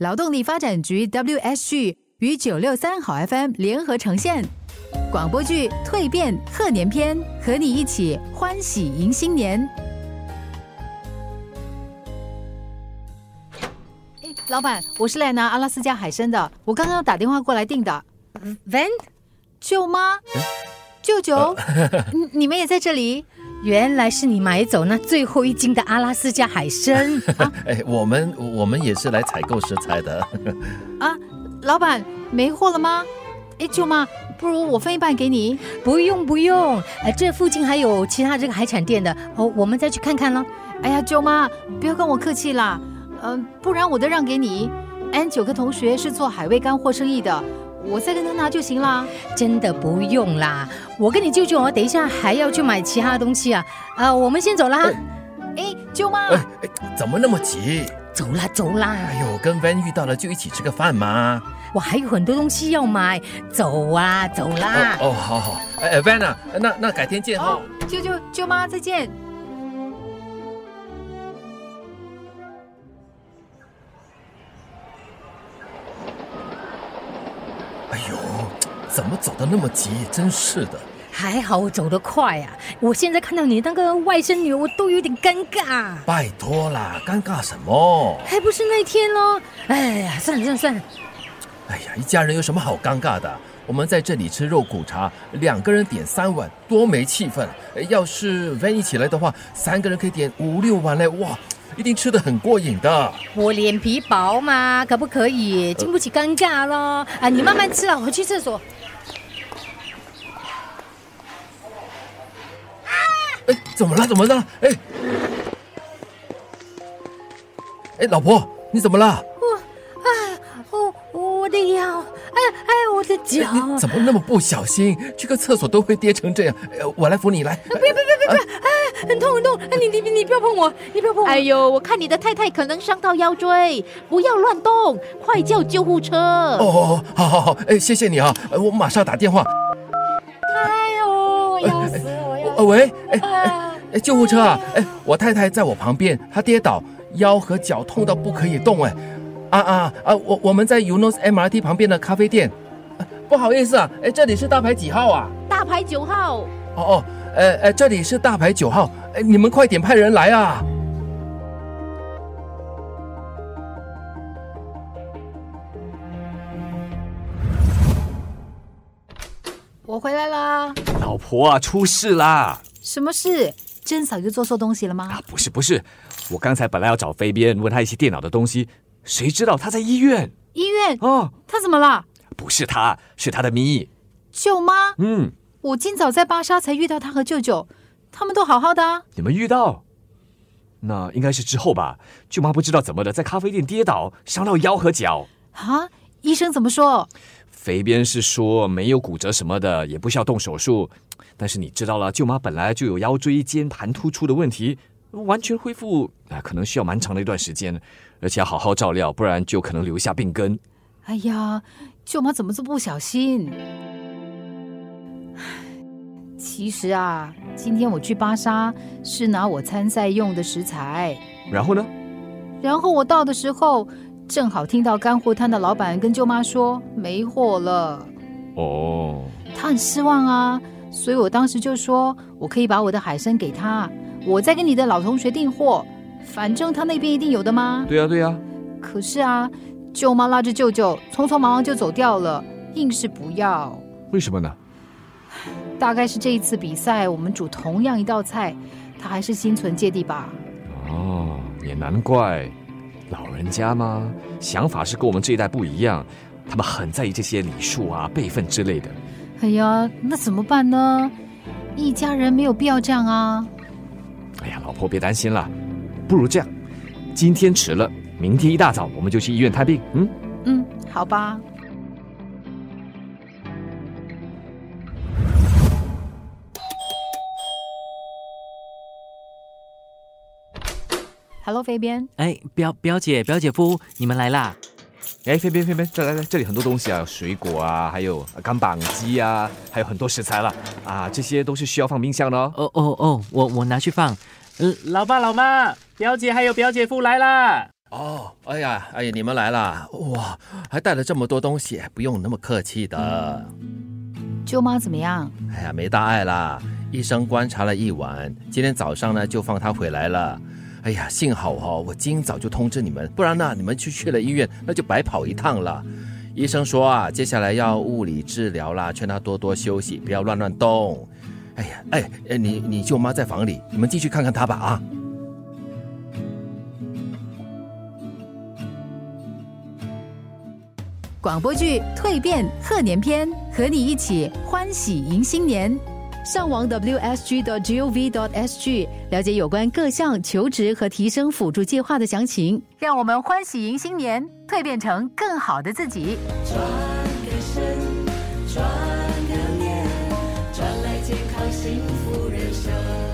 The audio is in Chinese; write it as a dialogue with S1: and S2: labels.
S1: 劳动力发展局 WSG 与九六三好 FM 联合呈现广播剧《蜕变贺年篇》，和你一起欢喜迎新年。哎，老板，我是来拿阿拉斯加海参的，我刚刚打电话过来订的。
S2: Van，
S1: 舅妈，舅舅，你你们也在这里？
S2: 原来是你买走那最后一斤的阿拉斯加海参。
S3: 哎，我们我们也是来采购食材的。
S1: 啊，老板没货了吗？哎，舅妈，不如我分一半给你。
S2: 不用不用，哎，这附近还有其他这个海产店的，哦，我们再去看看了。
S1: 哎呀，舅妈，不要跟我客气啦，嗯、不然我都让给你。安九个同学是做海味干货生意的，我再跟他拿就行啦。
S2: 真的不用啦，我跟你舅舅哦，等一下还要去买其他东西啊。啊，我们先走了哈。
S1: 哎，舅妈，
S3: 哎哎，怎么那么急？
S2: 走啦走啦，
S3: 哎呦，跟 Van 遇到了就一起吃个饭嘛。
S2: 我还有很多东西要买，走啊走啦。
S3: 哦哦，好好。哎哎，Van 啊，那那改天见哈
S1: 哦。，舅舅舅妈再见。
S3: 怎么走的那么急？真是的。
S2: 还好我走得快啊！我现在看到你那个外甥女，我都有点尴尬。
S3: 拜托啦，尴尬什么？
S2: 还不是那天咯。哎呀，算了算了算了，
S3: 哎呀，一家人有什么好尴尬的？我们在这里吃肉骨茶，两个人点三碗，多没气氛。哎要是 Van 一起来的话，三个人可以点五六碗嘞，哇，一定吃得很过瘾的。
S2: 我脸皮薄嘛，可不可以经不起尴尬咯？啊，你慢慢吃啊，我去厕所。
S3: 哎，怎么了？怎么了？哎，哎，老婆，你怎么了？
S2: 我，哎，我我的腰，哎哎，我的脚
S3: 哎，你怎么那么不小心？去个厕所都会跌成这样。哎，我来扶你来。
S2: 别别别别别，哎，很痛很痛！哎，你你你不要碰我，你不要碰我！
S4: 哎呦，我看你的太太可能伤到腰椎，不要乱动，快叫救护车！
S3: 哦，好好好，哎，谢谢你啊，呃我马上打电话。
S2: 哎呦，我
S3: 喂，哎！哎哎，救护车啊！哎，我太太在我旁边，她跌倒，腰和脚痛到不可以动，哎，啊啊啊！我我们在 UNOS MRT 旁边的咖啡店。呃不好意思啊，哎，这里是大牌几号啊？
S4: 大牌九号，
S3: 哦哦，呃呃，这里是大牌九号，哎，你们快点派人来啊！
S1: 我回来啦。
S5: 老婆啊，出事啦！
S1: 什么事？珍嫂又做错东西了吗
S5: 啊？，不是不是，我刚才本来要找飞边问他一些电脑的东西，谁知道他在医院
S1: 医院？
S5: 哦，
S1: 他怎么了？
S5: 不是他，是他的咪。
S1: 舅妈，
S5: 嗯，
S1: 我今早在巴沙才遇到他和舅舅，他们都好好的啊。
S5: 你们遇到？那应该是之后吧。舅妈不知道怎么的，在咖啡店跌倒，伤到腰和脚。
S1: 啊，医生怎么说？
S5: 飞边是说没有骨折什么的，也不需要动手术。但是你知道了，舅妈本来就有腰椎间盘突出的问题，完全恢复啊，可能需要蛮长的一段时间，而且要好好照料，不然就可能留下病根。
S1: 哎呀，舅妈怎么这么不小心？其实啊，今天我去巴沙是拿我参赛用的食材，
S5: 然后呢？
S1: 然后我到的时候，正好听到干货摊的老板跟舅妈说没货了，
S5: 哦，
S1: 他很失望啊，所以我当时就说我可以把我的海参给他，我再跟你的老同学订货，反正他那边一定有的嘛。
S5: 对呀、对呀、
S1: 可是啊，舅妈拉着舅舅匆匆忙忙就走掉了，硬是不要。
S5: 为什么呢？
S1: 大概是这一次比赛，我们煮同样一道菜，他还是心存芥蒂吧。
S5: 哦，也难怪，老人家嘛，想法是跟我们这一代不一样，他们很在意这些礼数啊、辈分之类的。
S1: 哎呀，那怎么办呢？一家人没有必要这样啊。
S5: 哎呀，老婆别担心了，不如这样，今天迟了，明天一大早我们就去医院探病。嗯，
S1: 嗯，好吧。Hello，飞边。
S6: 哎，表表姐、表姐夫，你们来啦！
S5: 哎，飞边飞边，这来来，这里很多东西啊，水果啊，还有干绑鸡啊，还有很多食材了啊，这些都是需要放冰箱的哦。
S6: 哦哦哦，我我拿去放。呃，老爸老妈，表姐还有表姐夫来啦！
S3: 哦，哎呀，哎呀，你们来啦，哇，还带了这么多东西，不用那么客气的。
S1: 舅妈怎么样？
S3: 哎呀，没大碍啦，医生观察了一晚，今天早上呢就放他回来了。哎呀，幸好哦，我今早就通知你们，不然呢你们去去了医院，那就白跑一趟了。医生说啊，接下来要物理治疗啦，劝他多多休息，不要乱乱动。哎呀，哎，你你舅妈在房里，你们进去看看她吧啊。
S1: 广播剧《蜕变贺年篇》，和你一起欢喜迎新年。上网 wsg.gov.sg 了解有关各项求职和提升辅助计划的详情。让我们欢喜迎新年，蜕变成更好的自己。
S7: 转个身，转个念，转来健康幸福人生。